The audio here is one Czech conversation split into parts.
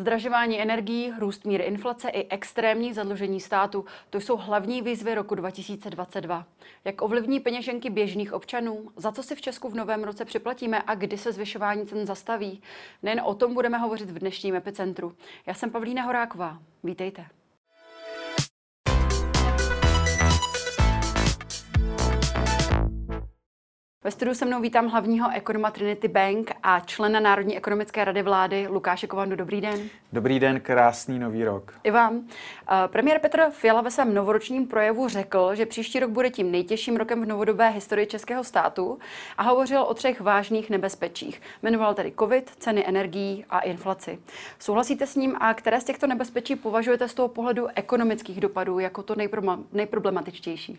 Zdražování energií, růst míry inflace i extrémní zadlužení státu, to jsou hlavní výzvy roku 2022. Jak ovlivní peněženky běžných občanů, za co si v Česku v novém roce připlatíme a kdy se zvyšování cen zastaví? Nejen o tom budeme hovořit v dnešním epicentru. Já jsem Pavlína Horáková. Vítejte. Ve studiu se mnou vítám hlavního ekonoma Trinity Bank a člena Národní ekonomické rady vlády Lukáše Kovandu. Dobrý den. Dobrý den, krásný nový rok. I vám. Eh, premiér Petr Fiala ve svém novoročním projevu řekl, že příští rok bude tím nejtěžším rokem v novodobé historii českého státu a hovořil o třech vážných nebezpečích. Jmenoval tedy covid, ceny energií a inflaci. Souhlasíte s ním a které z těchto nebezpečí považujete z toho pohledu ekonomických dopadů jako to nejproblematičtější?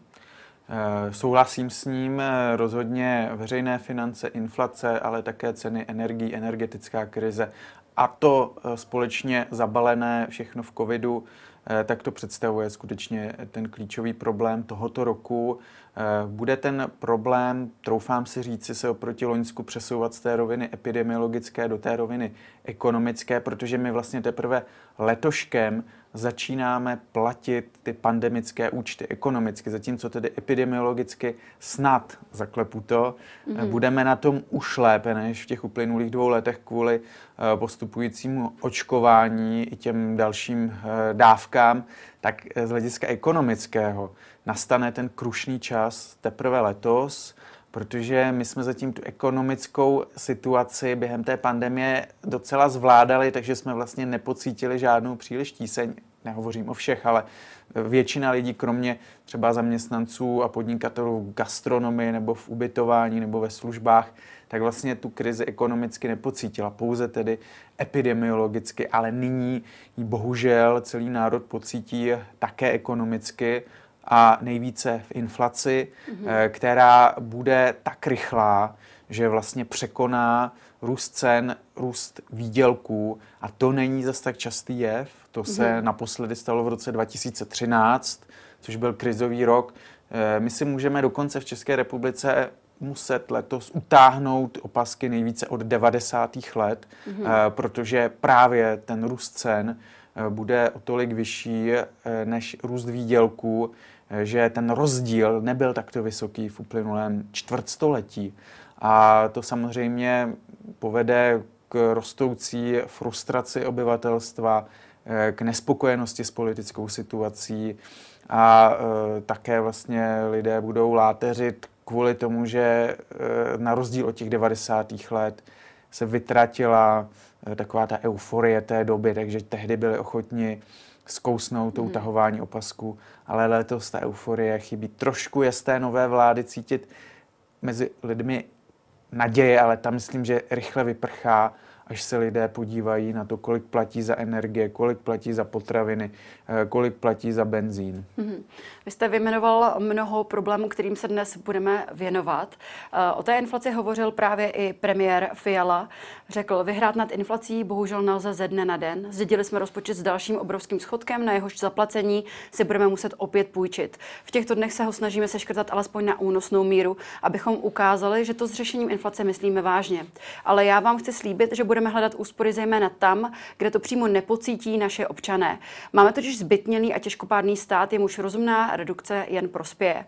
Eh, souhlasím s ním, eh, rozhodně veřejné finance, inflace, ale také ceny energií, energetická krize a to eh, společně zabalené všechno v covidu, tak to představuje skutečně ten klíčový problém tohoto roku. Bude ten problém, troufám si říci, se oproti Loňsku přesouvat z té roviny epidemiologické do té roviny ekonomické, protože my vlastně teprve letoškem začínáme platit ty pandemické účty ekonomicky, zatímco tedy epidemiologicky snad, zaklepu to, mm-hmm. budeme na tom už lépe než v těch uplynulých dvou letech kvůli eh, postupujícímu očkování i těm dalším eh, dávkám, tak z hlediska ekonomického nastane ten krušný čas teprve letos, protože my jsme zatím tu ekonomickou situaci během té pandemie docela zvládali, takže jsme vlastně nepocítili žádnou příliš tíseň. Nehovořím o všech, ale většina lidí, kromě třeba zaměstnanců a podnikatelů v gastronomii nebo v ubytování nebo ve službách, tak vlastně tu krizi ekonomicky nepocítila, pouze tedy epidemiologicky, ale nyní ji bohužel celý národ pocítí také ekonomicky a nejvíce v inflaci, mm-hmm. která bude tak rychlá, že vlastně překoná růst cen, růst výdělků a to není zas tak častý jev. To se mm-hmm. naposledy stalo v roce 2013, což byl krizový rok. Eh, my si můžeme dokonce v České republice muset letos utáhnout opasky nejvíce od 90. let, mm-hmm. protože právě ten růst cen bude o tolik vyšší než růst výdělků, že ten rozdíl nebyl takto vysoký v uplynulém čtvrtstoletí. A to samozřejmě povede k rostoucí frustraci obyvatelstva, eh, k nespokojenosti s politickou situací a eh, také vlastně lidé budou láteřit kvůli tomu, že eh, na rozdíl od těch 90. let se vytratila taková ta euforie té doby, takže tehdy byli ochotni zkousnout to hmm. utahování opasku, ale letos ta euforie chybí. Trošku je z té nové vlády cítit mezi lidmi naděje, ale tam myslím, že rychle vyprchá až se lidé podívají na to, kolik platí za energie, kolik platí za potraviny, eh, kolik platí za benzín. Mm-hmm. Vy jste vyjmenoval mnoho problémů, kterým se dnes budeme věnovat. Eh, o té inflaci hovořil právě i premiér Fiala. Řekl, vyhrát nad inflací bohužel nelze ze dne na den. Zdědili jsme rozpočet s dalším obrovským schodkem, na jehož zaplacení si budeme muset opět půjčit. V těchto dnech se ho snažíme seškrtat alespoň na únosnou míru, abychom ukázali, že to s řešením inflace myslíme vážně. Ale já vám chci slíbit, že bude budeme hledat úspory zejména tam, kde to přímo nepocítí naše občané. Máme totiž zbytnělý a těžkopádný stát, jemuž rozumná redukce jen prospěje.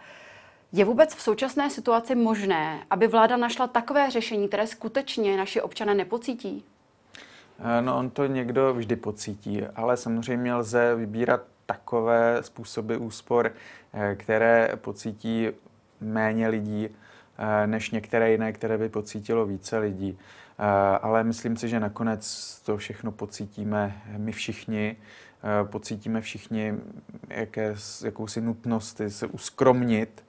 Je vůbec v současné situaci možné, aby vláda našla takové řešení, které skutečně naši občané nepocítí? Eh, no, on to někdo vždy pocítí, ale samozřejmě lze vybírat takové způsoby úspor, eh, které pocítí méně lidí, eh, než některé jiné, které by pocítilo více lidí. Eh, ale myslím si, že nakonec to všechno pocítíme my všichni. Eh, pocítíme všichni jaké, jakousi nutnost se uskromnit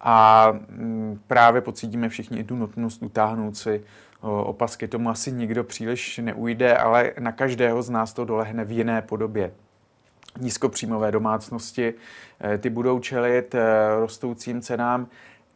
a mm, právě pocítíme všichni i tu nutnost utáhnout si opasky. Tomu asi nikdo příliš neujde, ale na každého z nás to dolehne v jiné podobě nízkopříjmové domácnosti. Eh, ty budou čelit rostoucím cenám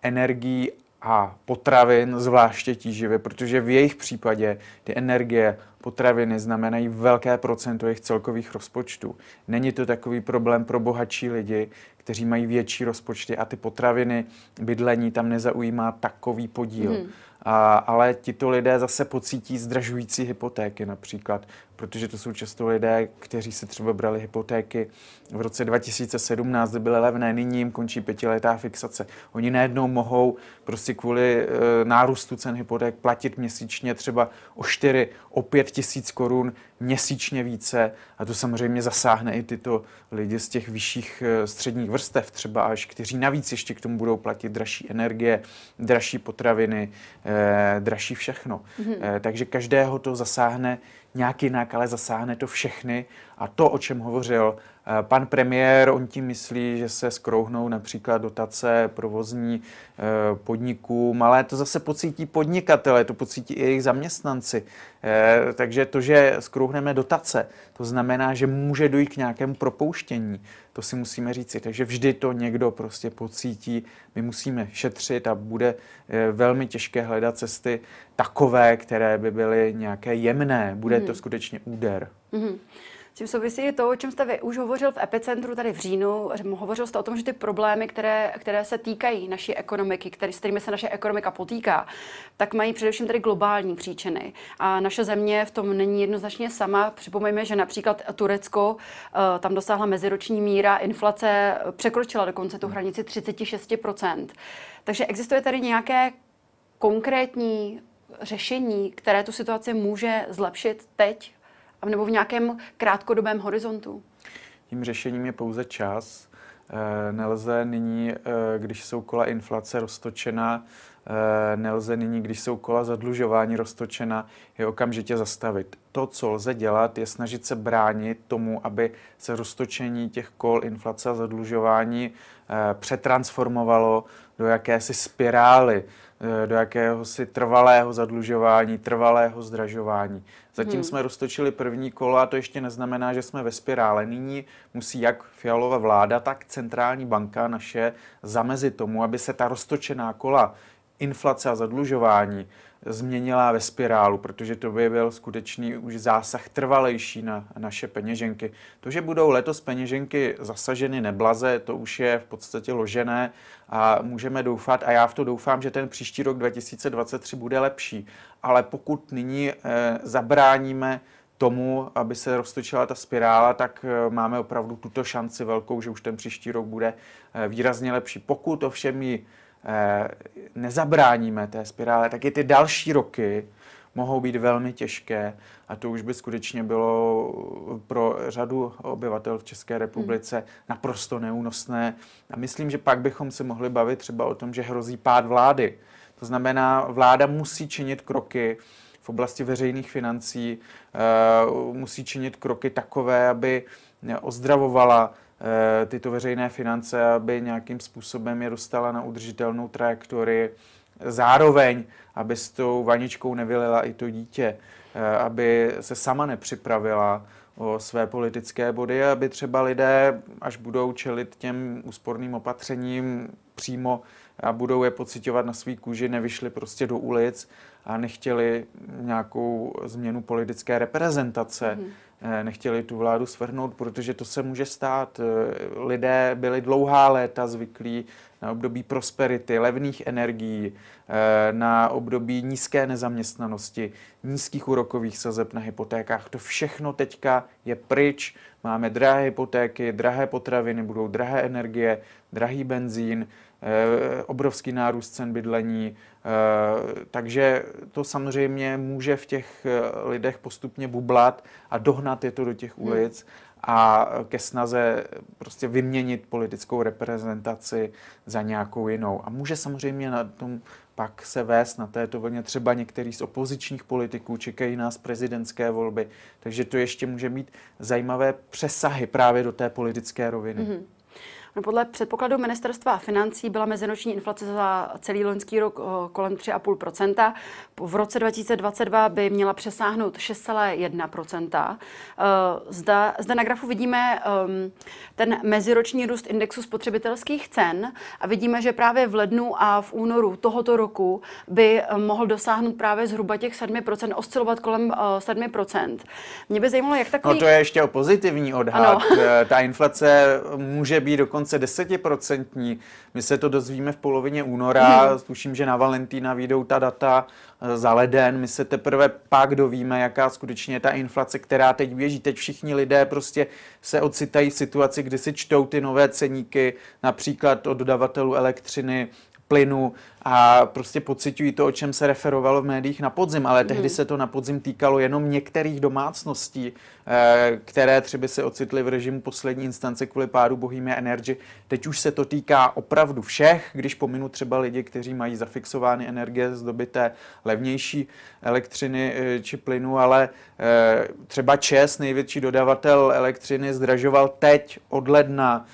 energií a potravin zvláště tíživě, protože v jejich případě ty energie, potraviny znamenají velké procento jejich celkových rozpočtů. Není to takový problém pro bohatší lidi, kteří mají větší rozpočty a ty potraviny, bydlení tam nezaujímá takový podíl. Mm. A, ale tito lidé zase pocítí zdražující hypotéky například, protože to jsou často lidé, kteří si třeba brali hypotéky v roce 2017, kdy byly levné, nyní jim končí pětiletá fixace. Oni najednou mohou prostě kvůli e, nárůstu cen hypoték platit měsíčně třeba o 4, o 5 tisíc korun měsíčně více a to samozřejmě zasáhne i tyto lidi z těch vyšších e, středních vrstev třeba až, kteří navíc ještě k tomu budou platit dražší energie, dražší potraviny, e, dražší všechno. Mm-hmm. E, takže každého to zasáhne nějak jinak, ale zasáhne to všechny. A to, o čem hovořil eh, pan premiér, on tím myslí, že se skrouhnou například dotace provozní eh, podnikům, ale to zase pocítí podnikatele, to pocítí i jejich zaměstnanci. Eh, takže to, že skrouhneme dotace, to znamená, že může dojít k nějakému propouštění. To si musíme říci. Takže vždy to někdo prostě pocítí. My musíme šetřit a bude velmi těžké hledat cesty takové, které by byly nějaké jemné. Bude to mhm. skutečně úder. Mm-hmm. Tím souvisí je to, o čem jste vy už hovořil v epicentru tady v říjnu. Hovořil jste o tom, že ty problémy, které, které se týkají naší ekonomiky, který, s kterými se naše ekonomika potýká, tak mají především tady globální příčiny. A naše země v tom není jednoznačně sama. Připomeňme, že například Turecko eh, tam dosáhla meziroční míra inflace, překročila dokonce tu hranici 36%. Takže existuje tady nějaké konkrétní řešení, které tu situaci může zlepšit teď nebo v nějakém krátkodobém horizontu? Tím řešením je pouze čas. Eh, nelze nyní, eh, když jsou kola inflace roztočena, eh, nelze nyní, když jsou kola zadlužování roztočena, je okamžitě zastavit. To, co lze dělat, je snažit se bránit tomu, aby se roztočení těch kol inflace a zadlužování přetransformovalo do jakési spirály, do jakéhosi trvalého zadlužování, trvalého zdražování. Zatím hmm. jsme roztočili první kolo a to ještě neznamená, že jsme ve spirále. Nyní musí jak fialová vláda, tak centrální banka naše zamezit tomu, aby se ta roztočená kola inflace a zadlužování změnila ve spirálu, protože to by byl skutečný už zásah trvalejší na naše peněženky. To, že budou letos peněženky zasaženy neblaze, to už je v podstatě ložené a můžeme doufat, a já v to doufám, že ten příští rok 2023 bude lepší. Ale pokud nyní eh, zabráníme tomu, aby se roztočila ta spirála, tak eh, máme opravdu tuto šanci velkou, že už ten příští rok bude eh, výrazně lepší. Pokud ovšem ji nezabráníme té spirále, tak i ty další roky mohou být velmi těžké a to už by skutečně bylo pro řadu obyvatel v České republice hmm. naprosto neúnosné. A myslím, že pak bychom se mohli bavit třeba o tom, že hrozí pád vlády. To znamená, vláda musí činit kroky v oblasti veřejných financí, eh, musí činit kroky takové, aby ozdravovala Eh, tyto veřejné finance, aby nějakým způsobem je dostala na udržitelnou trajektorii. Zároveň, aby s tou vaničkou nevylila i to dítě, eh, aby se sama nepřipravila o své politické body, aby třeba lidé, až budou čelit těm úsporným opatřením přímo a budou je pocitovat na svý kůži, nevyšli prostě do ulic a nechtěli nějakou změnu politické reprezentace. Mm-hmm Eh, nechtěli tu vládu svrhnout, protože to se může stát. Eh, lidé byli dlouhá léta zvyklí na období prosperity, levných energií, eh, na období nízké nezaměstnanosti, nízkých úrokových sazeb na hypotékách. To všechno teďka je pryč. Máme drahé hypotéky, drahé potraviny, budou drahé energie, drahý benzín, obrovský nárůst cen bydlení, takže to samozřejmě může v těch lidech postupně bublat a dohnat je to do těch hmm. ulic a ke snaze prostě vyměnit politickou reprezentaci za nějakou jinou. A může samozřejmě na tom pak se vést na této vlně třeba některý z opozičních politiků, čekají nás prezidentské volby, takže to ještě může mít zajímavé přesahy právě do té politické roviny. Mm-hmm. No podle předpokladu ministerstva financí byla meziroční inflace za celý loňský rok kolem 3,5% V roce 2022 by měla přesáhnout 6,1 Zda, zde na grafu vidíme um, ten meziroční růst indexu spotřebitelských cen a vidíme, že právě v lednu a v únoru tohoto roku by um, mohl dosáhnout právě zhruba těch 7% oscilovat kolem 7% Mě by zajímalo, jak takový... No to je ještě o pozitivní odhad. Ano. Ta inflace může být dokonce dokonce desetiprocentní. My se to dozvíme v polovině února, hmm. tuším, že na Valentína vyjdou ta data eh, za leden, my se teprve pak dovíme, jaká skutečně je ta inflace, která teď běží. Teď všichni lidé prostě se ocitají v situaci, kdy si čtou ty nové ceníky, například od dodavatelů elektřiny, plynu a prostě pocitují to, o čem se referovalo v médiích na podzim, ale tehdy hmm. se to na podzim týkalo jenom některých domácností, eh, které třeba se ocitly v režimu poslední instance kvůli pádu Bohemia Energy. Teď už se to týká opravdu všech, když pominu třeba lidi, kteří mají zafixovány energie z doby té levnější elektřiny eh, či plynu, ale eh, třeba ČES, největší dodavatel elektřiny, zdražoval teď od ledna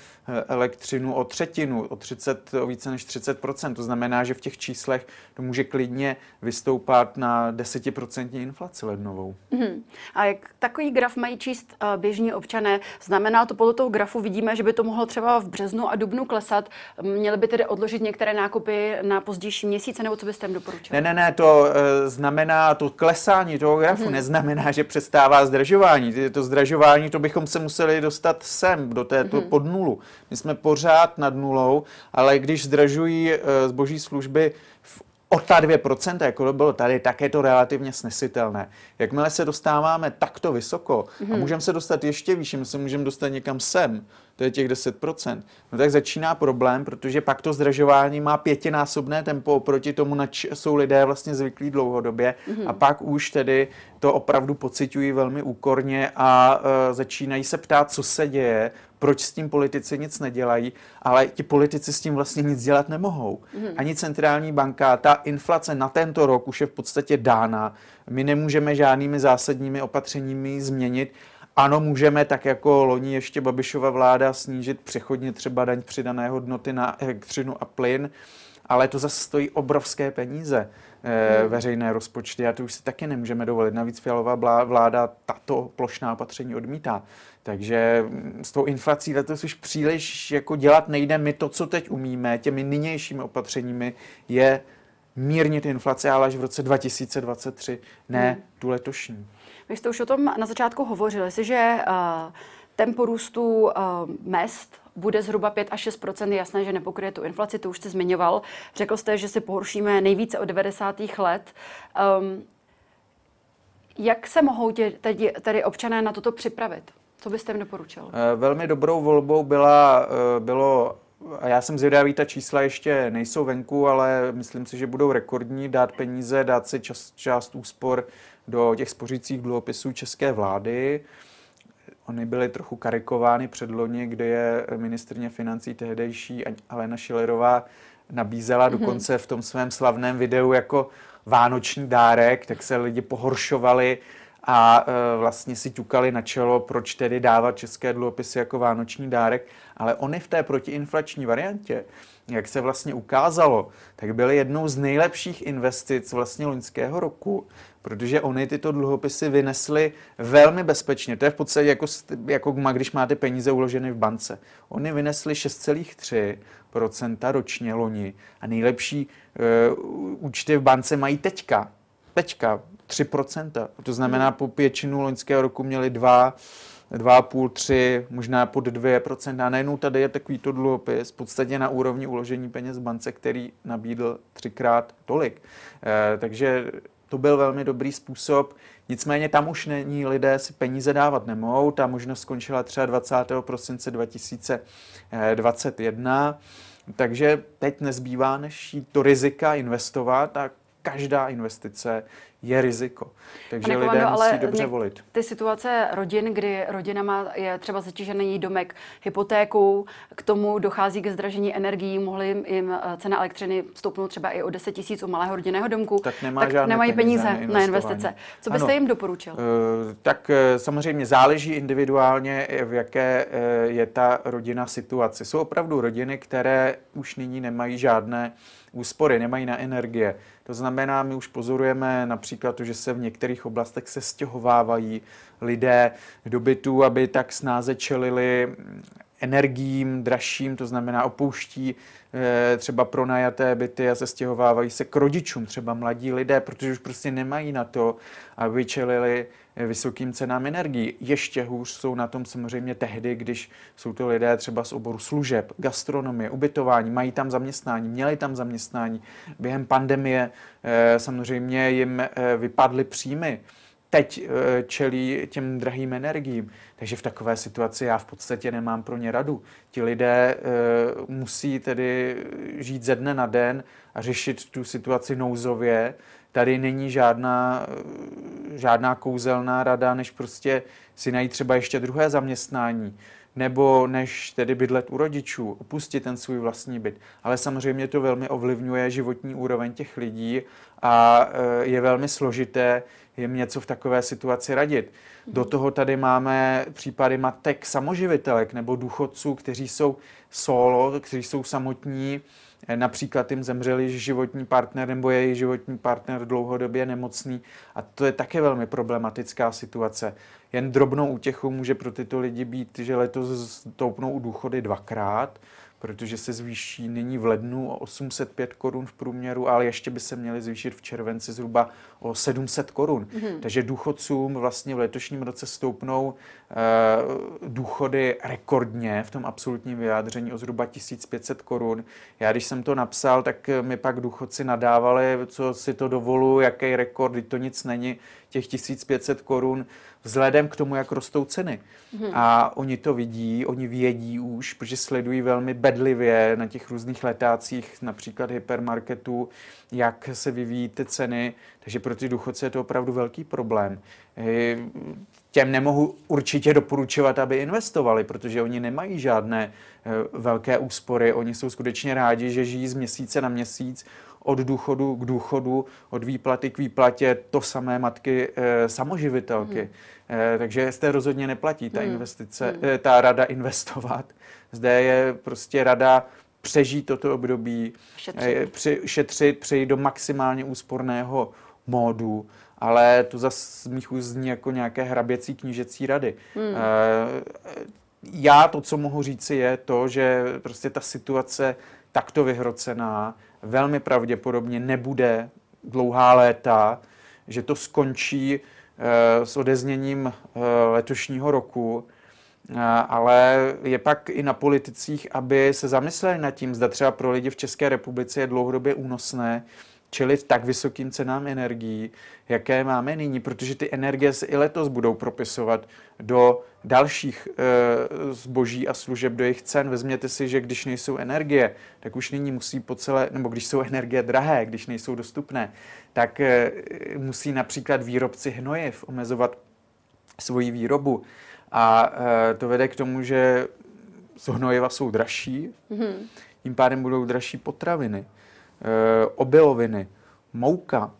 elektřinu o třetinu, o, 30, o více než 30% To znamená, že v těch číslech to může klidně vystoupat na 10% inflaci lednovou. Hmm. A jak takový graf mají číst uh, běžní občané? Znamená to podle toho grafu, vidíme, že by to mohlo třeba v březnu a dubnu klesat. Měli by tedy odložit některé nákupy na pozdější měsíce, nebo co byste jim doporučili? Ne, ne, ne, to uh, znamená, to klesání toho grafu hmm. neznamená, že přestává zdražování. To zdražování, to bychom se museli dostat sem, do této hmm. pod nulu. My jsme pořád nad nulou, ale když zdražují eh, zboží služby v o ta 2%, jako to bylo tady, tak je to relativně snesitelné. Jakmile se dostáváme takto vysoko mm-hmm. a mhm. můžeme se dostat ještě výš, my se můžeme dostat někam sem, to je těch 10%, no tak začíná problém, protože pak to zdražování má pětinásobné tempo oproti tomu, na č- jsou lidé vlastně zvyklí dlouhodobě mm-hmm. a pak už tedy to opravdu pocitují velmi úkorně a uh, začínají se ptát, co se děje, proč s tím politici nic nedělají, ale ti politici s tím vlastně nic dělat nemohou. Mm-hmm. Ani centrální banka, ta inflace na tento rok už je v podstatě dána. My nemůžeme žádnými zásadními opatřeními změnit. Ano, můžeme, tak jako loni ještě Babišova vláda, snížit přechodně třeba daň přidané hodnoty na elektřinu a plyn, ale to zase stojí obrovské peníze hmm. veřejné rozpočty a to už si taky nemůžeme dovolit. Navíc Fialová vláda tato plošná opatření odmítá. Takže mm, s tou inflací letos už příliš jako dělat nejde. My to, co teď umíme, těmi nynějšími opatřeními, je mírnit inflaci, ale až v roce 2023, ne hmm. tu letošní. Vy jste už o tom na začátku hovořili, že uh, tempo růstu uh, mest bude zhruba 5 až 6 je jasné, že nepokryje tu inflaci, to už jste zmiňoval. Řekl jste, že si pohoršíme nejvíce od 90. let. Um, jak se mohou tě, tedy, tedy občané na toto připravit? Co byste jim doporučil? Eh, velmi dobrou volbou byla, eh, bylo a já jsem zvědavý, ta čísla ještě nejsou venku, ale myslím si, že budou rekordní, dát peníze, dát si čas, část úspor do těch spořících dluhopisů české vlády. Ony byly trochu karikovány předloni, kde je ministrně financí tehdejší Alena Šilerová nabízela mm-hmm. dokonce v tom svém slavném videu jako vánoční dárek, tak se lidi pohoršovali a e, vlastně si ťukali na čelo, proč tedy dávat české dluhopisy jako vánoční dárek, ale oni v té protiinflační variantě, jak se vlastně ukázalo, tak byly jednou z nejlepších investic vlastně loňského roku, protože oni tyto dluhopisy vynesly velmi bezpečně. To je v podstatě jako, jako když máte peníze uloženy v bance. Oni vynesli 6,3% ročně loni a nejlepší e, účty v bance mají teďka. Teďka 3%. To znamená, po většinu loňského roku měli 2, 2,5, 3, možná pod 2%. A najednou tady je takovýto dluhopis v podstatě na úrovni uložení peněz v bance, který nabídl třikrát tolik. E, takže to byl velmi dobrý způsob. Nicméně tam už není, lidé si peníze dávat nemohou. Ta možnost skončila třeba 20. prosince 2021. Takže teď nezbývá, než to rizika investovat a každá investice je riziko. Takže Pane lidé Komando, musí dobře volit. Ty situace rodin, kdy rodina má, je třeba zatížený domek hypotékou, k tomu dochází ke zdražení energií, mohly jim, eh, cena elektřiny stoupnout třeba i o 10 tisíc u malého rodinného domku, tak, nemá tak nemají peníze, peníze na investice. Co byste ano. jim doporučil? Uh, tak uh, samozřejmě záleží individuálně, v jaké uh, je ta rodina situace. Jsou opravdu rodiny, které už nyní nemají žádné úspory, nemají na energie. To znamená, my už pozorujeme například to, že se v některých oblastech se stěhovávají lidé do bytů, aby tak snáze čelili energiím dražším, to znamená opouští e, třeba pronajaté byty a se stěhovávají se k rodičům, třeba mladí lidé, protože už prostě nemají na to, aby čelili vysokým cenám energií. Ještě hůř jsou na tom samozřejmě tehdy, když jsou to lidé třeba z oboru služeb, gastronomie, ubytování, mají tam zaměstnání, měli tam zaměstnání. Během pandemie e, samozřejmě jim e, vypadly příjmy teď eh, čelí těm drahým energiím. Takže v takové situaci já v podstatě nemám pro ně radu. Ti lidé eh, musí tedy žít ze dne na den a řešit tu situaci nouzově. Tady není žádná, žádná kouzelná rada, než prostě si najít třeba ještě druhé zaměstnání nebo než tedy bydlet u rodičů, opustit ten svůj vlastní byt. Ale samozřejmě to velmi ovlivňuje životní úroveň těch lidí a je velmi složité jim něco v takové situaci radit. Do toho tady máme případy matek samoživitelek nebo důchodců, kteří jsou solo, kteří jsou samotní, například jim zemřeli životní partner nebo je jejich životní partner dlouhodobě nemocný a to je také velmi problematická situace. Jen drobnou útěchou může pro tyto lidi být, že letos stoupnou důchody dvakrát, protože se zvýší nyní v lednu o 805 korun v průměru, ale ještě by se měly zvýšit v červenci zhruba o 700 korun. Mm-hmm. Takže důchodcům vlastně v letošním roce stoupnou důchody rekordně v tom absolutním vyjádření o zhruba 1500 korun. Já když jsem to napsal, tak mi pak důchodci nadávali, co si to dovolu, jaký rekord, to nic není, těch 1500 korun vzhledem k tomu, jak rostou ceny. Hmm. A oni to vidí, oni vědí už, protože sledují velmi bedlivě na těch různých letácích, například hypermarketů, jak se vyvíjí ty ceny. Takže pro ty důchodce je to opravdu velký problém. Těm nemohu určitě doporučovat, aby investovali, protože oni nemají žádné e, velké úspory. Oni jsou skutečně rádi, že žijí z měsíce na měsíc od důchodu k důchodu, od výplaty k výplatě, to samé matky e, samoživitelky. Hmm. E, takže z té rozhodně neplatí ta hmm. investice, hmm. E, ta rada investovat. Zde je prostě rada přežít toto období, šetřit, e, při, šetřit přejít do maximálně úsporného módu, ale to zase z mých zní jako nějaké hraběcí knížecí rady. Hmm. E, já to, co mohu říci, je to, že prostě ta situace takto vyhrocená velmi pravděpodobně nebude dlouhá léta, že to skončí eh, s odezněním eh, letošního roku, eh, ale je pak i na politicích, aby se zamysleli nad tím, zda třeba pro lidi v České republice je dlouhodobě únosné čelit tak vysokým cenám energií, jaké máme nyní, protože ty energie se i letos budou propisovat do dalších e, zboží a služeb, do jejich cen. Vezměte si, že když nejsou energie, tak už nyní musí po celé, nebo když jsou energie drahé, když nejsou dostupné, tak e, musí například výrobci hnojiv omezovat svoji výrobu. A e, to vede k tomu, že hnojiva jsou dražší, mm-hmm. tím pádem budou dražší potraviny. Eh, obiloviny, mouka.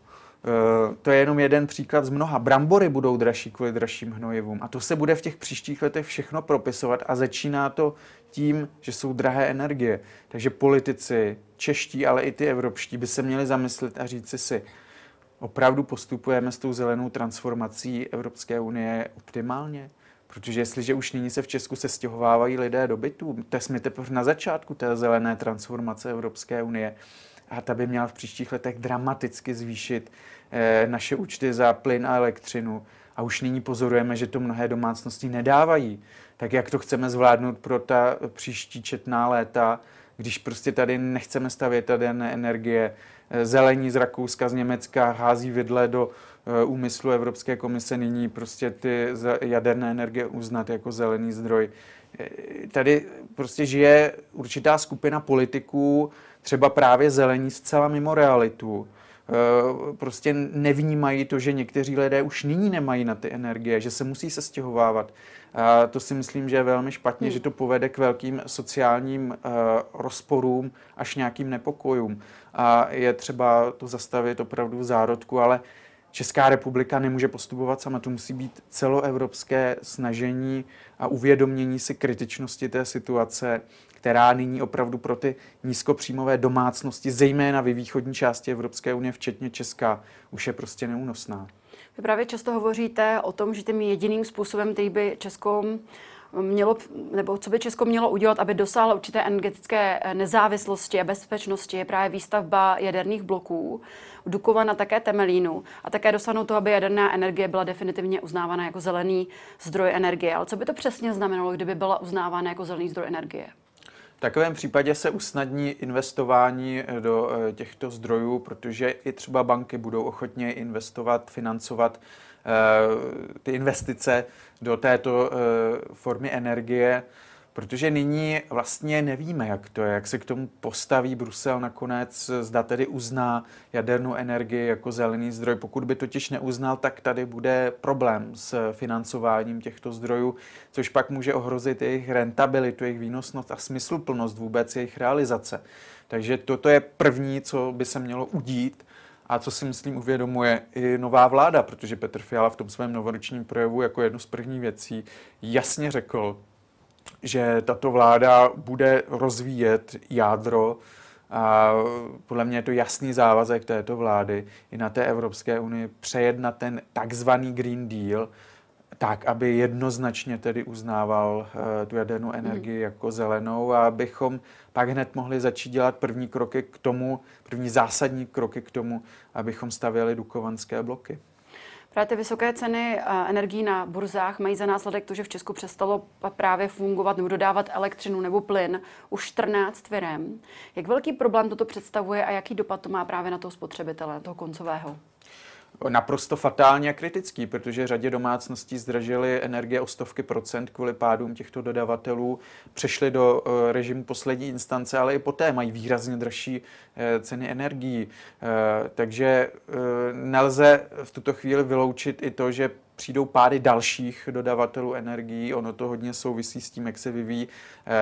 Eh, to je jenom jeden příklad z mnoha. Brambory budou dražší kvůli dražším hnojivům. A to se bude v těch příštích letech všechno propisovat a začíná to tím, že jsou drahé energie. Takže politici, čeští, ale i ty evropští, by se měli zamyslet a říci si, opravdu postupujeme s tou zelenou transformací Evropské unie optimálně? Protože jestliže už nyní se v Česku se stěhovávají lidé do bytů, tak jsme teprve na začátku té zelené transformace Evropské unie, a ta by měla v příštích letech dramaticky zvýšit eh, naše účty za plyn a elektřinu. A už nyní pozorujeme, že to mnohé domácnosti nedávají. Tak jak to chceme zvládnout pro ta příští četná léta, když prostě tady nechceme stavět jaderné energie, eh, zelení z Rakouska, z Německa hází vidle do eh, úmyslu Evropské komise nyní prostě ty jaderné energie uznat jako zelený zdroj. Tady prostě žije určitá skupina politiků, třeba právě zelení zcela mimo realitu, eh, prostě nevnímají to, že někteří lidé už nyní nemají na ty energie, že se musí sestěhovávat. A to si myslím, že je velmi špatně, hmm. že to povede k velkým sociálním uh, rozporům až nějakým nepokojům. A je třeba to zastavit opravdu v zárodku, ale Česká republika nemůže postupovat sama, to musí být celoevropské snažení a uvědomění si kritičnosti té situace která nyní opravdu pro ty nízkopříjmové domácnosti, zejména ve východní části Evropské unie, včetně Česka, už je prostě neúnosná. Vy právě často hovoříte o tom, že tím jediným způsobem, který by Českou mělo, nebo co by Česko mělo udělat, aby dosáhlo určité energetické nezávislosti a bezpečnosti, je právě výstavba jaderných bloků, Dukova na také Temelínu a také dosáhnout toho, aby jaderná energie byla definitivně uznávána jako zelený zdroj energie. Ale co by to přesně znamenalo, kdyby byla uznávána jako zelený zdroj energie? V takovém případě se usnadní investování do eh, těchto zdrojů, protože i třeba banky budou ochotně investovat, financovat eh, ty investice do této eh, formy energie. Protože nyní vlastně nevíme, jak to je, jak se k tomu postaví Brusel nakonec, zda tedy uzná jadernou energii jako zelený zdroj. Pokud by totiž neuznal, tak tady bude problém s financováním těchto zdrojů, což pak může ohrozit jejich rentabilitu, jejich výnosnost a smysluplnost vůbec jejich realizace. Takže toto je první, co by se mělo udít a co si myslím uvědomuje i nová vláda, protože Petr Fiala v tom svém novoročním projevu jako jednu z prvních věcí jasně řekl, že tato vláda bude rozvíjet jádro a podle mě je to jasný závazek této vlády i na té Evropské unii přejednat ten takzvaný Green Deal, tak, aby jednoznačně tedy uznával uh, tu jadernou energii mm. jako zelenou a abychom pak hned mohli začít dělat první kroky k tomu, první zásadní kroky k tomu, abychom stavěli dukovanské bloky. Právě ty vysoké ceny energií na burzách mají za následek to, že v Česku přestalo právě fungovat nebo dodávat elektřinu nebo plyn už 14 firm. Jak velký problém toto představuje a jaký dopad to má právě na toho spotřebitele, toho koncového? Naprosto fatálně a kritický, protože řadě domácností zdražily energie o stovky procent kvůli pádům těchto dodavatelů, přešly do uh, režimu poslední instance, ale i poté mají výrazně dražší uh, ceny energií. Uh, takže nelze v tuto chvíli vyloučit i to, že přijdou pády dalších dodavatelů energií. Ono to hodně souvisí s tím, jak se vyvíjí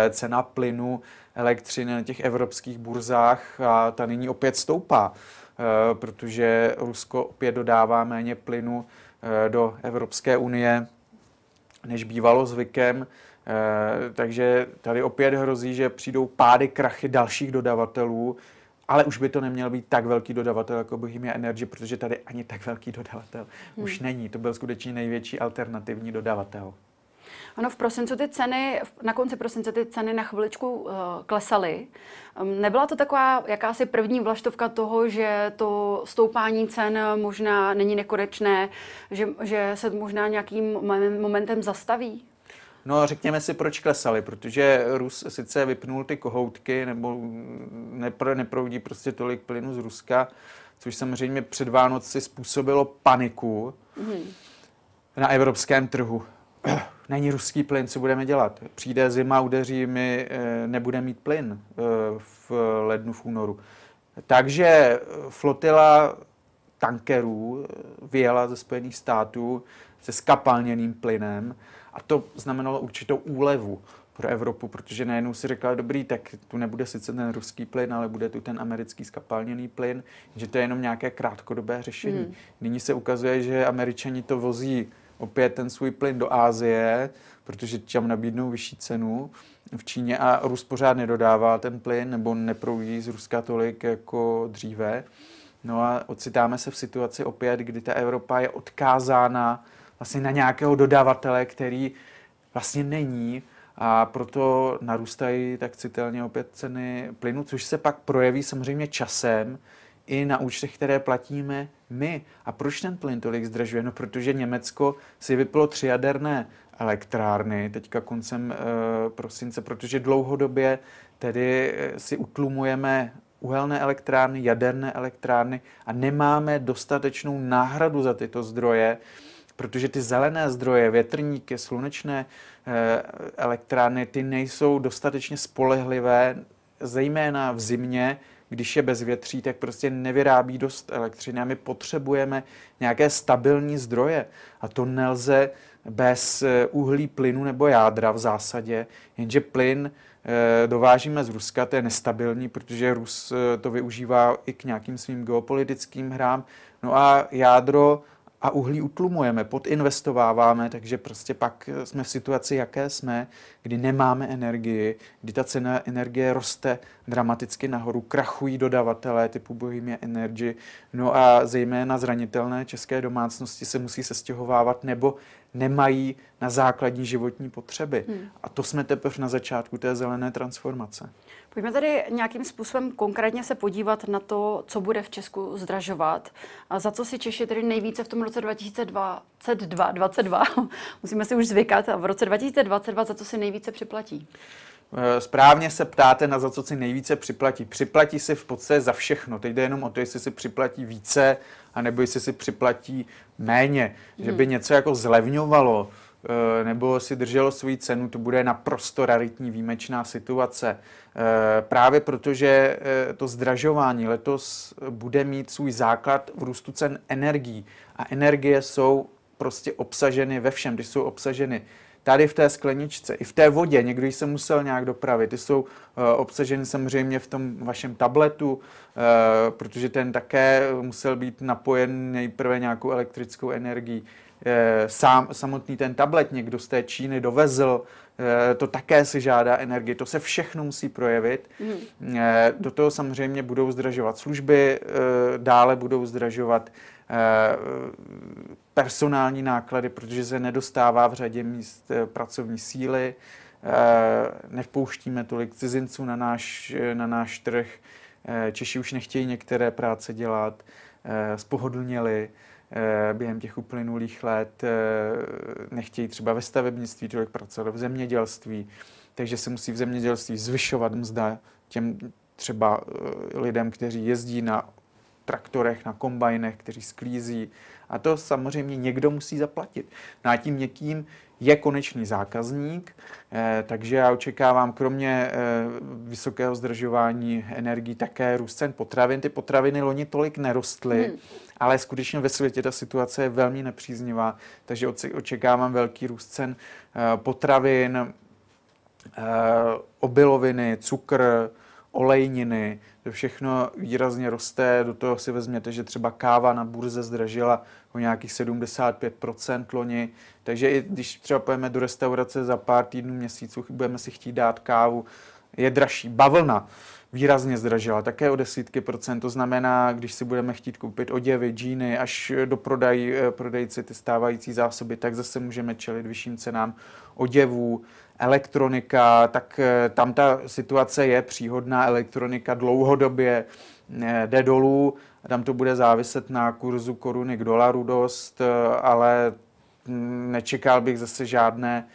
cena plynu, elektřiny na těch evropských burzách a ta nyní opět stoupá. Eh, protože Rusko opět dodává méně plynu eh, do Evropské unie, než bývalo zvykem. Eh, takže tady opět hrozí, že přijdou pády, krachy dalších dodavatelů, ale už by to neměl být tak velký dodavatel jako Bohemia Energy, protože tady ani tak velký dodavatel hmm. už není. To byl skutečně největší alternativní dodavatel. Ano, v prosincu ty ceny, na konci prosince ty ceny na chviličku uh, klesaly. Um, nebyla to taková jakási první vlaštovka toho, že to stoupání cen možná není nekonečné, že, že se možná nějakým momentem zastaví? No řekněme si, proč klesaly, protože Rus sice vypnul ty kohoutky, nebo nepro, neproudí prostě tolik plynu z Ruska, což samozřejmě před Vánoci způsobilo paniku mm. na evropském trhu není ruský plyn, co budeme dělat? Přijde zima, udeří, my eh, nebudeme mít plyn eh, v lednu, v únoru. Takže flotila tankerů eh, vyjela ze Spojených států se skapalněným plynem a to znamenalo určitou úlevu pro Evropu, protože najednou si řekla, dobrý, tak tu nebude sice ten ruský plyn, ale bude tu ten americký skapalněný plyn, že to je jenom nějaké krátkodobé řešení. Hmm. Nyní se ukazuje, že američani to vozí opět ten svůj plyn do Ázie, protože tam nabídnou vyšší cenu v Číně a Rus pořád nedodává ten plyn nebo neproudí z Ruska tolik jako dříve. No a ocitáme se v situaci opět, kdy ta Evropa je odkázána vlastně na nějakého dodavatele, který vlastně není a proto narůstají tak citelně opět ceny plynu, což se pak projeví samozřejmě časem i na účtech, které platíme my. A proč ten plyn tolik zdražuje? No, protože Německo si vyplo tři jaderné elektrárny teďka koncem e, prosince, protože dlouhodobě tedy eh, si utlumujeme uhelné elektrárny, jaderné elektrárny a nemáme dostatečnou náhradu za tyto zdroje, protože ty zelené zdroje, větrníky, slunečné e, elektrárny, ty nejsou dostatečně spolehlivé, zejména v zimě, když je bezvětří, tak prostě nevyrábí dost elektřiny a my potřebujeme nějaké stabilní zdroje a to nelze bez eh, uhlí, plynu nebo jádra v zásadě, jenže plyn eh, dovážíme z Ruska, to je nestabilní, protože Rus eh, to využívá i k nějakým svým geopolitickým hrám. No a jádro a uhlí utlumujeme, podinvestováváme, takže prostě pak jsme v situaci, jaké jsme, kdy nemáme energii, kdy ta cena energie roste dramaticky nahoru, krachují dodavatelé typu Bohemia Energy, no a zejména zranitelné české domácnosti se musí sestěhovávat nebo nemají na základní životní potřeby. Hmm. A to jsme teprve na začátku té zelené transformace. Pojďme tady nějakým způsobem konkrétně se podívat na to, co bude v Česku zdražovat. A za co si Češi tedy nejvíce v tom roce 2022, 22, musíme si už zvykat, a v roce 2022 za co si nejvíce připlatí? Eh, správně se ptáte na za co si nejvíce připlatí. Připlatí si v podstatě za všechno. Teď jde jenom o to, jestli si připlatí více, anebo jestli si připlatí méně. Hmm. Že by něco jako zlevňovalo, nebo si drželo svou cenu, to bude naprosto raritní výjimečná situace. Eh, právě protože to zdražování letos bude mít svůj základ v růstu cen energií. A energie jsou prostě obsaženy ve všem, když jsou obsaženy tady v té skleničce, i v té vodě, někdo se musel nějak dopravit, ty jsou obsaženy samozřejmě v tom vašem tabletu, protože ten také musel být napojen nejprve nějakou elektrickou energií. Uh, sám, samotný ten tablet někdo z té Číny dovezl, to také si žádá energii, to se všechno musí projevit. Mm. Do toho samozřejmě budou zdražovat služby, dále budou zdražovat Eh, personální náklady, protože se nedostává v řadě míst eh, pracovní síly, eh, nevpouštíme tolik cizinců na náš, na náš trh, Češi už nechtějí některé práce dělat, spohodlněli během těch uplynulých let, nechtějí třeba ve stavebnictví tolik pracovat, v zemědělství, takže se musí v zemědělství zvyšovat mzda těm třeba lidem, kteří jezdí na traktorech, na kombajnech, kteří sklízí. A to samozřejmě někdo musí zaplatit. No a tím někým je konečný zákazník, eh, takže já očekávám kromě eh, vysokého zdržování energií také růst cen potravin. Ty potraviny loni tolik nerostly, hmm. ale skutečně ve světě ta situace je velmi nepříznivá, takže očekávám velký růst cen eh, potravin, obiloviny, cukr, olejniny, všechno výrazně roste. Do toho si vezměte, že třeba káva na burze zdražila o nějakých 75% loni. Takže i když třeba pojeme do restaurace za pár týdnů, měsíců, budeme si chtít dát kávu, je dražší. Bavlna výrazně zdražila, také o desítky procent. To znamená, když si budeme chtít koupit oděvy, džíny, až do prodaj, eh, prodejci ty stávající zásoby, tak zase můžeme čelit vyšším cenám oděvů, elektronika, tak eh, tam ta situace je příhodná. Elektronika dlouhodobě eh, jde dolů, tam to bude záviset na kurzu koruny k dolaru dost, ale mm, nečekal bych zase žádné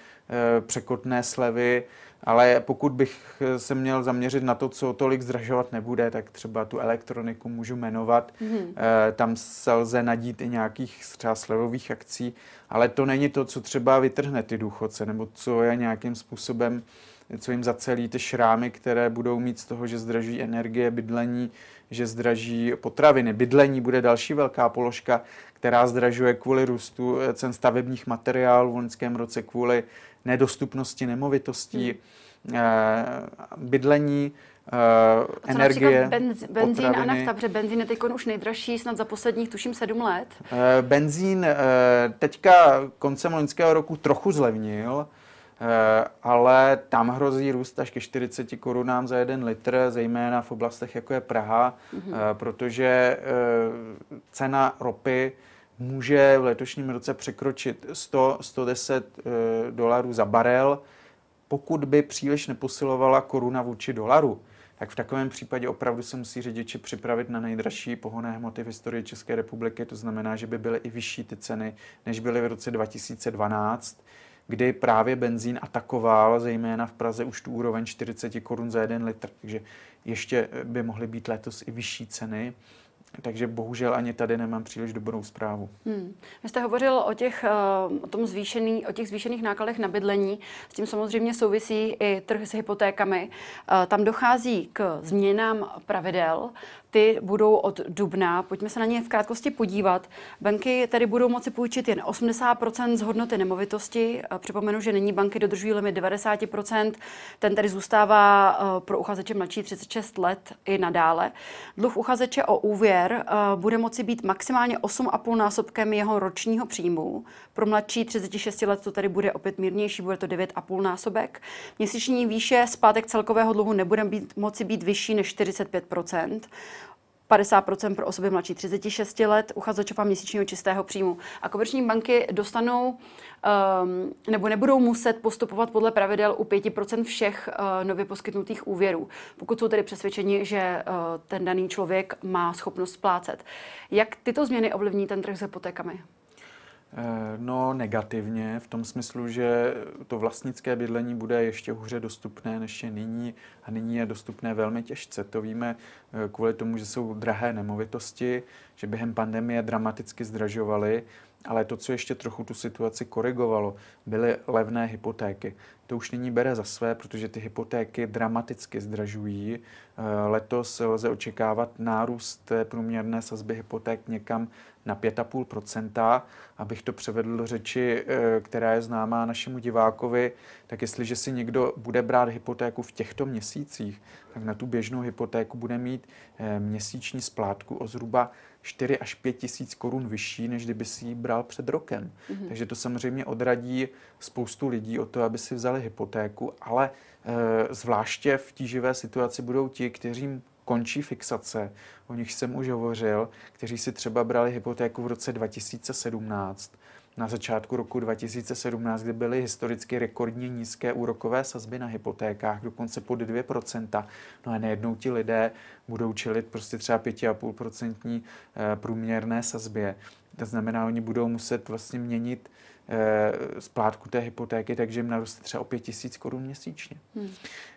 překotné slevy. Ale pokud bych se měl zaměřit na to, co tolik zdražovat nebude, tak třeba tu elektroniku můžu jmenovat. Mm-hmm. Tam se lze nadít i nějakých třeba slevových akcí, ale to není to, co třeba vytrhne ty důchodce, nebo co je nějakým způsobem, co jim zacelí ty šrámy, které budou mít z toho, že zdraží energie, bydlení, že zdraží potraviny. Bydlení bude další velká položka, která zdražuje kvůli růstu cen stavebních materiálů v loňském roce, kvůli nedostupnosti nemovitostí, hmm. Eh, bydlení, Uh, energie, benz, benzín potraviny. a nafta, protože benzín je teď už nejdražší snad za posledních, tuším, sedm let. Uh, benzín uh, teďka koncem loňského roku trochu zlevnil, uh, ale tam hrozí růst až ke 40 korunám za jeden litr, zejména v oblastech, jako je Praha, uh-huh. uh, protože uh, cena ropy může v letošním roce překročit 100-110 eh, dolarů za barel, pokud by příliš neposilovala koruna vůči dolaru. Tak v takovém případě opravdu se musí řidiči připravit na nejdražší pohonné hmoty v historii České republiky. To znamená, že by byly i vyšší ty ceny, než byly v roce 2012, kdy právě benzín atakoval, zejména v Praze, už tu úroveň 40 korun za jeden litr. Takže ještě by mohly být letos i vyšší ceny. Takže bohužel ani tady nemám příliš dobrou zprávu. Hmm. Vy jste hovořil o těch, eh, o, tom zvýšený, o těch zvýšených nákladech na bydlení. S tím samozřejmě souvisí i trh s hypotékami. Eh, tam dochází k změnám pravidel ty budou od dubna. Pojďme se na ně v krátkosti podívat. Banky tedy budou moci půjčit jen 80% z hodnoty nemovitosti. Připomenu, že nyní banky dodržují limit 90% Ten tedy zůstává eh, pro uchazeče mladší 36 let i nadále. Dluh uchazeče o úvěr eh, bude moci být maximálně 8,5 násobkem jeho ročního příjmu. Pro mladší 36 let to tedy bude opět mírnější, bude to 9,5 násobek. Měsíční výše zpátek celkového dluhu nebude být, moci být vyšší než 45 50% pro osoby mladší 36 let, uchazečova měsíčního čistého příjmu. A komerční banky dostanou um, nebo nebudou muset postupovat podle pravidel u 5% všech uh, nově poskytnutých úvěrů, pokud jsou tedy přesvědčeni, že uh, ten daný člověk má schopnost splácet. Jak tyto změny ovlivní ten trh s hypotékami? Eh, no negativně, v tom smyslu, že to vlastnické bydlení bude ještě hůře dostupné než je nyní a nyní je dostupné velmi těžce. To víme eh, kvůli tomu, že jsou drahé nemovitosti, že během pandemie dramaticky zdražovaly, ale to, co ještě trochu tu situaci korigovalo, byly levné hypotéky. To už nyní bere za své, protože ty hypotéky dramaticky zdražují. Eh, letos lze očekávat nárůst průměrné sazby hypoték někam na 5,5% Abych to převedl do řeči, eh, která je známá našemu divákovi, tak jestliže si někdo bude brát hypotéku v těchto měsících, tak na tu běžnou hypotéku bude mít eh, měsíční splátku o zhruba 4 až 5 tisíc korun vyšší, než kdyby si ji bral před rokem. Mm-hmm. Takže to samozřejmě odradí spoustu lidí o to, aby si vzali hypotéku, ale e, zvláště v tíživé situaci budou ti, kteřím končí fixace, o nich jsem už hovořil, kteří si třeba brali hypotéku v roce 2017, na začátku roku 2017, kdy byly historicky rekordně nízké úrokové sazby na hypotékách, dokonce pod 2%. No a nejednou ti lidé budou čelit prostě třeba 5,5% eh, průměrné sazbě. To znamená, oni budou muset vlastně měnit eh, splátku té hypotéky, takže jim naroste třeba o 5 tisíc korun měsíčně. Hmm.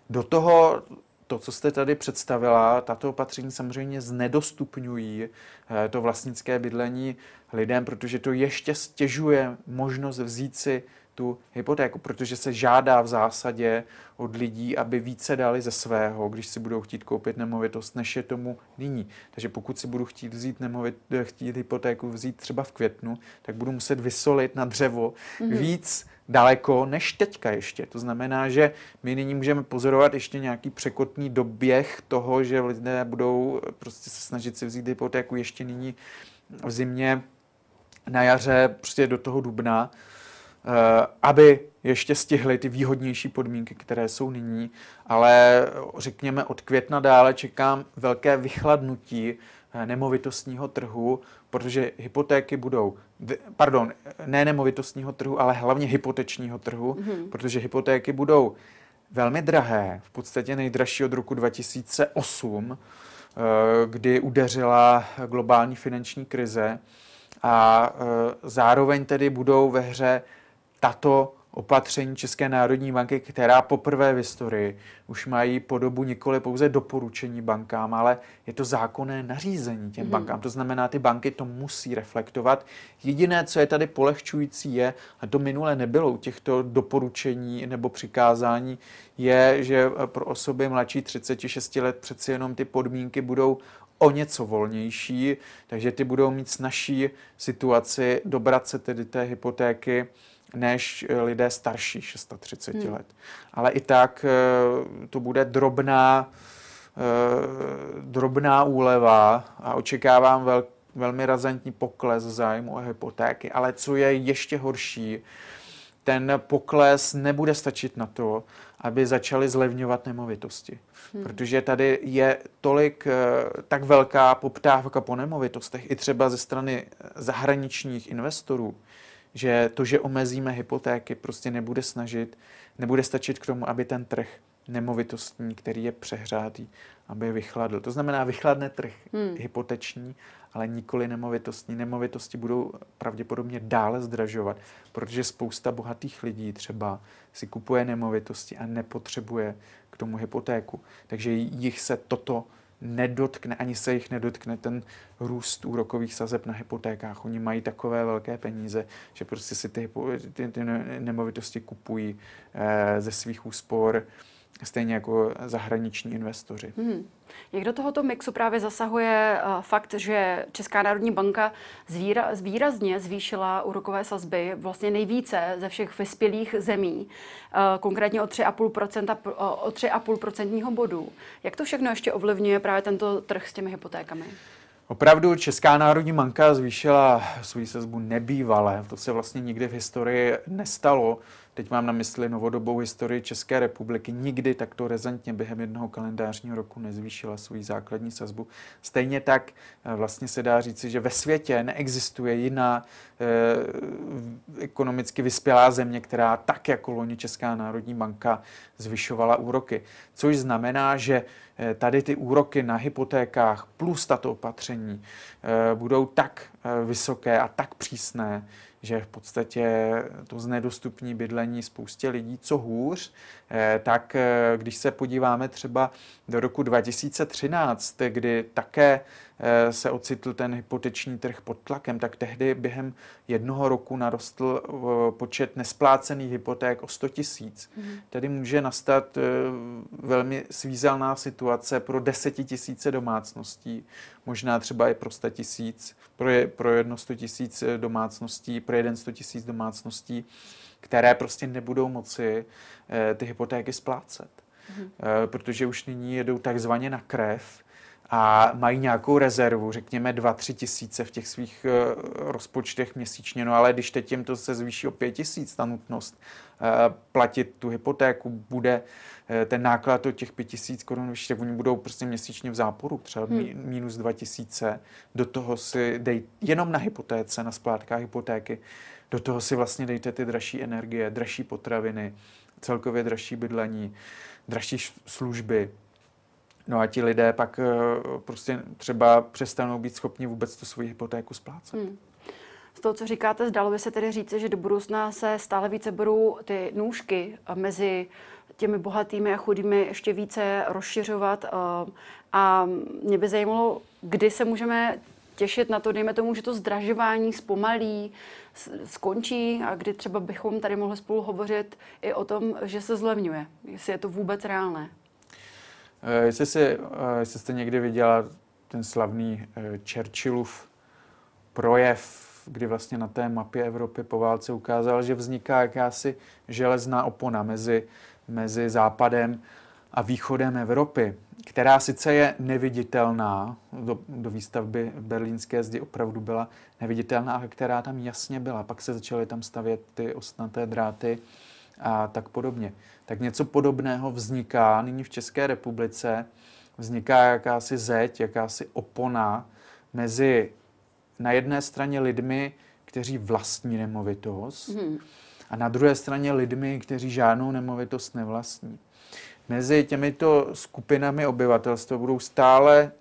Do toho to, co jste tady představila, tato opatření samozřejmě znedostupňují eh, to vlastnické bydlení lidem, protože to ještě stěžuje možnost vzít si tu hypotéku, protože se žádá v zásadě od lidí, aby více dali ze svého, když si budou chtít koupit nemovitost, než je tomu nyní. Takže pokud si budu chtít vzít, nemovit, chtít hypotéku vzít třeba v květnu, tak budu muset vysolit na dřevo mm-hmm. víc daleko než teďka ještě. To znamená, že my nyní můžeme pozorovat ještě nějaký překotný doběh toho, že lidé budou prostě se snažit si vzít hypotéku ještě nyní v zimě, na jaře, prostě do toho dubna, eh, aby ještě stihli ty výhodnější podmínky, které jsou nyní, ale řekněme od května dále čekám velké vychladnutí eh, nemovitostního trhu, protože hypotéky budou, pardon, ne nemovitostního trhu, ale hlavně hypotečního trhu, mm-hmm. protože hypotéky budou velmi drahé, v podstatě nejdražší od roku 2008, eh, kdy udeřila globální finanční krize a eh, zároveň tedy budou ve hře tato opatření České národní banky, která poprvé v historii už mají podobu nikoli pouze doporučení bankám, ale je to zákonné nařízení těm mm. bankám. To znamená, ty banky to musí reflektovat. Jediné, co je tady polehčující, je, a to minule nebylo u těchto doporučení nebo přikázání, je, že pro osoby mladší 36 let přeci jenom ty podmínky budou o něco volnější, takže ty budou mít snažší situaci dobrat se tedy té hypotéky než eh, lidé starší 630 hmm. let. Ale i tak eh, to bude drobná, eh, drobná úleva a očekávám vel, velmi razantní pokles zájmu o hypotéky. Ale co je ještě horší, ten pokles nebude stačit na to, aby začaly zlevňovat nemovitosti. Hmm. Protože tady je tolik, tak velká poptávka po nemovitostech, i třeba ze strany zahraničních investorů, že to, že omezíme hypotéky, prostě nebude snažit, nebude stačit k tomu, aby ten trh nemovitostní, který je přehrátý, aby vychladl. To znamená, vychladne trh hmm. hypoteční, ale nikoli nemovitostní. Nemovitosti budou pravděpodobně dále zdražovat, protože spousta bohatých lidí třeba si kupuje nemovitosti a nepotřebuje k tomu hypotéku. Takže jich se toto nedotkne, ani se jich nedotkne ten růst úrokových sazeb na hypotékách. Oni mají takové velké peníze, že prostě si ty, ty, ty nemovitosti kupují eh, ze svých úspor, stejně jako zahraniční investoři. Hmm. Jak do tohoto mixu právě zasahuje uh, fakt, že Česká národní banka zvíra, výrazně zvýšila úrokové sazby vlastně nejvíce ze všech vyspělých zemí, uh, konkrétně o 3,5%, o 3,5% bodu. Jak to všechno ještě ovlivňuje právě tento trh s těmi hypotékami? Opravdu Česká národní banka zvýšila svou sazbu nebývalé. To se vlastně nikdy v historii nestalo. Teď mám na mysli novodobou historii České republiky, nikdy takto rezentně během jednoho kalendářního roku nezvýšila svou základní sazbu. Stejně tak eh, vlastně se dá říci, že ve světě neexistuje jiná eh, ekonomicky vyspělá země, která tak jako loni Česká národní banka zvyšovala úroky. Což znamená, že eh, tady ty úroky na hypotékách plus tato opatření eh, budou tak vysoké a tak přísné, že v podstatě to znedostupní bydlení spoustě lidí, co hůř, tak eh, když se podíváme třeba do roku 2013, kdy také eh, se ocitl ten hypoteční trh pod tlakem, tak tehdy během jednoho roku narostl počet nesplácených hypoték o 100 tisíc. Mm. Tedy může nastat velmi svízelná situace pro desetitisíce domácností, možná třeba i pro 100 tisíc, pro, je, pro jedno 100 tisíc domácností, pro jeden 100 tisíc domácností, které prostě nebudou moci eh, ty hypotéky splácet. Mm. Eh, protože už nyní jedou takzvaně na krev a mají nějakou rezervu, řekněme 2-3 tisíce v těch svých eh, rozpočtech měsíčně, no ale když teď jim to se zvýší o 5 tisíc, ta nutnost platit tu hypotéku, bude ten náklad o těch 5 tisíc korun vyšší, tak oni budou prostě měsíčně v záporu, třeba hmm. minus 2 tisíce, do toho si dej jenom na hypotéce, na splátkách hypotéky, do toho si vlastně dejte ty dražší energie, dražší potraviny, celkově dražší bydlení, dražší služby, No a ti lidé pak eh, prostě třeba přestanou být schopni vůbec tu svoji hypotéku splácet. Hmm. Z toho, co říkáte, zdalo by se tedy říci, že do budoucna se stále více budou ty nůžky mezi těmi bohatými a chudými ještě více rozšiřovat. Eh, a mě by zajímalo, kdy se můžeme těšit na to, dejme tomu, že to zdražování zpomalí, skončí a kdy třeba bychom tady mohli spolu hovořit i o tom, že se zlevňuje. Jestli je to vůbec reálné. Eh, jestli, si, eh, jestli jste někdy viděla ten slavný eh, Churchillův projev, kdy vlastně na té mapě Evropy po válce ukázal, že vzniká jakási železná opona mezi, mezi západem a východem Evropy, která sice je neviditelná, do, do výstavby berlínské zdi opravdu byla neviditelná, ale která tam jasně byla. Pak se začaly tam stavět ty ostnaté dráty a tak podobně. Tak něco podobného vzniká nyní v České republice. Vzniká jakási zeď, jakási opona mezi na jedné straně lidmi, kteří vlastní nemovitost, hmm. a na druhé straně lidmi, kteří žádnou nemovitost nevlastní. Mezi těmito skupinami obyvatelstva budou stále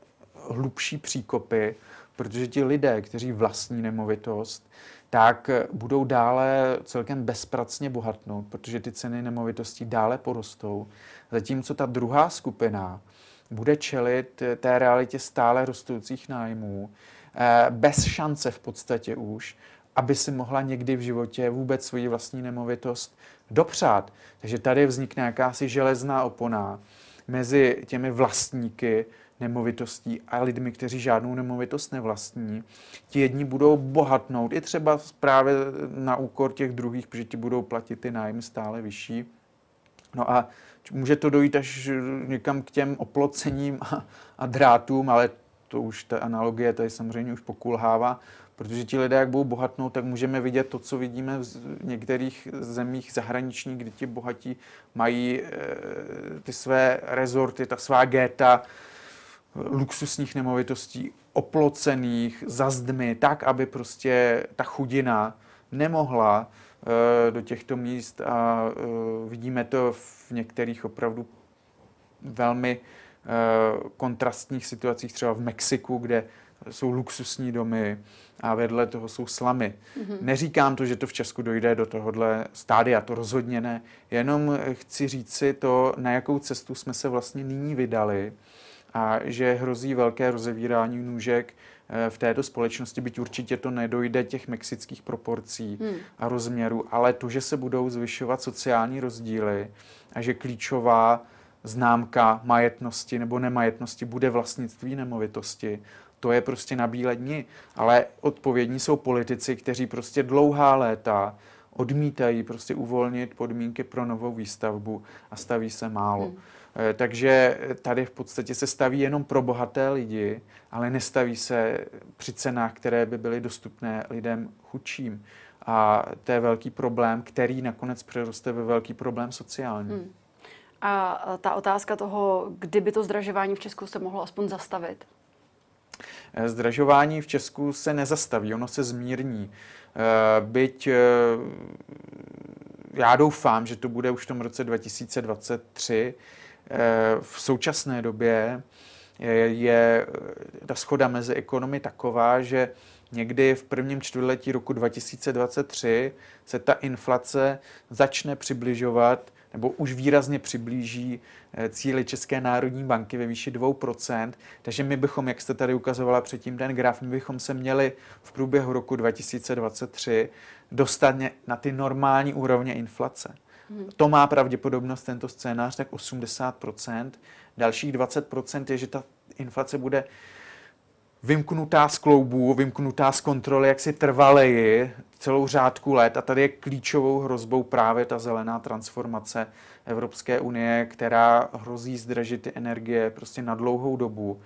hlubší příkopy, protože ti lidé, kteří vlastní nemovitost, tak budou dále celkem bezpracně bohatnout, protože ty ceny nemovitostí dále porostou. Zatímco ta druhá skupina bude čelit té realitě stále rostoucích nájmů, eh, bez šance v podstatě už, aby si mohla někdy v životě vůbec svoji vlastní nemovitost dopřát. Takže tady vznikne jakási železná opona mezi těmi vlastníky nemovitostí a lidmi, kteří žádnou nemovitost nevlastní. Ti jedni budou bohatnout, i třeba právě na úkor těch druhých, protože ti budou platit ty nájmy stále vyšší. No a může to dojít až někam k těm oplocením a, a drátům, ale to už ta analogie tady samozřejmě už pokulhává, protože ti lidé, jak budou bohatnout, tak můžeme vidět to, co vidíme v některých zemích zahraničních, kdy ti bohatí mají e, ty své rezorty, ta svá géta, luxusních nemovitostí, oplocených za zdmi, tak, aby prostě ta chudina nemohla uh, do těchto míst a uh, vidíme to v některých opravdu velmi kontrastních situacích, třeba v Mexiku, kde jsou luxusní domy a vedle toho jsou slamy. Mm-hmm. Neříkám to, že to v Česku dojde do tohohle stádia, to rozhodně ne. Jenom chci říct si to, na jakou cestu jsme se vlastně nyní vydali a že hrozí velké rozevírání nůžek eh, v této společnosti, byť určitě to nedojde těch mexických proporcí hmm. a rozměrů, ale to, že se budou zvyšovat sociální rozdíly a že klíčová známka majetnosti nebo nemajetnosti bude vlastnictví nemovitosti, to je prostě na bílé dni. Ale odpovědní jsou politici, kteří prostě dlouhá léta odmítají prostě uvolnit podmínky pro novou výstavbu a staví se málo. Hmm. Eh, takže tady v podstatě se staví jenom pro bohaté lidi, ale nestaví se při cenách, které by byly dostupné lidem chudším. A to je velký problém, který nakonec přeroste ve velký problém sociální. Hmm. A ta otázka toho, kdyby to zdražování v Česku se mohlo aspoň zastavit? Eh, zdražování v Česku se nezastaví, ono se zmírní. Eh, byť eh, já doufám, že to bude už v tom roce 2023. V současné době je ta schoda mezi ekonomy taková, že někdy v prvním čtvrtletí roku 2023 se ta inflace začne přibližovat nebo už výrazně přiblíží eh, cíly České národní banky ve výši 2%. Takže my bychom, jak jste tady ukazovala předtím ten graf, my bychom se měli v průběhu roku 2023 dostat na ty normální úrovně inflace. Hmm. To má pravděpodobnost tento scénář tak 80%. Dalších 20% je, že ta inflace bude vymknutá z kloubů, vymknutá z kontroly, jak si trvaleji celou řádku let. A tady je klíčovou hrozbou právě ta zelená transformace Evropské unie, která hrozí zdražit ty energie prostě na dlouhou dobu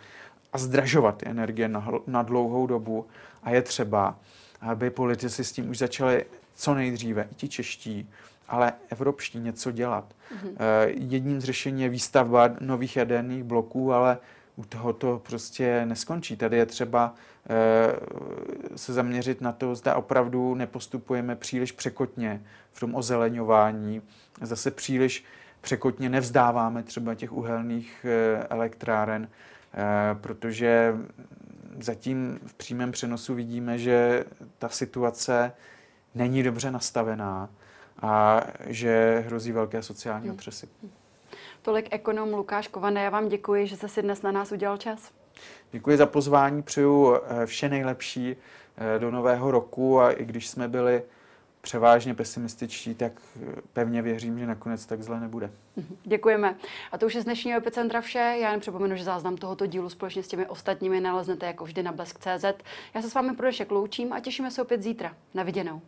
a zdražovat ty energie na, na dlouhou dobu. A je třeba, aby politici s tím už začali co nejdříve, i ti čeští, ale evropští něco dělat. Mm-hmm. Jedním z řešení je výstavba nových jaderných bloků, ale u toho to prostě neskončí. Tady je třeba e, se zaměřit na to, zda opravdu nepostupujeme příliš překotně v tom ozeleňování, zase příliš překotně nevzdáváme třeba těch uhelných e, elektráren, e, protože zatím v přímém přenosu vidíme, že ta situace není dobře nastavená a že hrozí velké sociální hmm. otřesy. Hmm. Tolik ekonom Lukáš Kované. Já vám děkuji, že jste si dnes na nás udělal čas. Děkuji za pozvání, přeju eh, vše nejlepší eh, do nového roku a i když jsme byli převážně pesimističtí, tak eh, pevně věřím, že nakonec tak zle nebude. Mhm, děkujeme. A to už je z dnešního epicentra vše. Já jen připomenu, že záznam tohoto dílu společně s těmi ostatními naleznete jako vždy na blesk.cz. Já se s vámi pro dnešek loučím a těšíme se opět zítra. Na viděnou.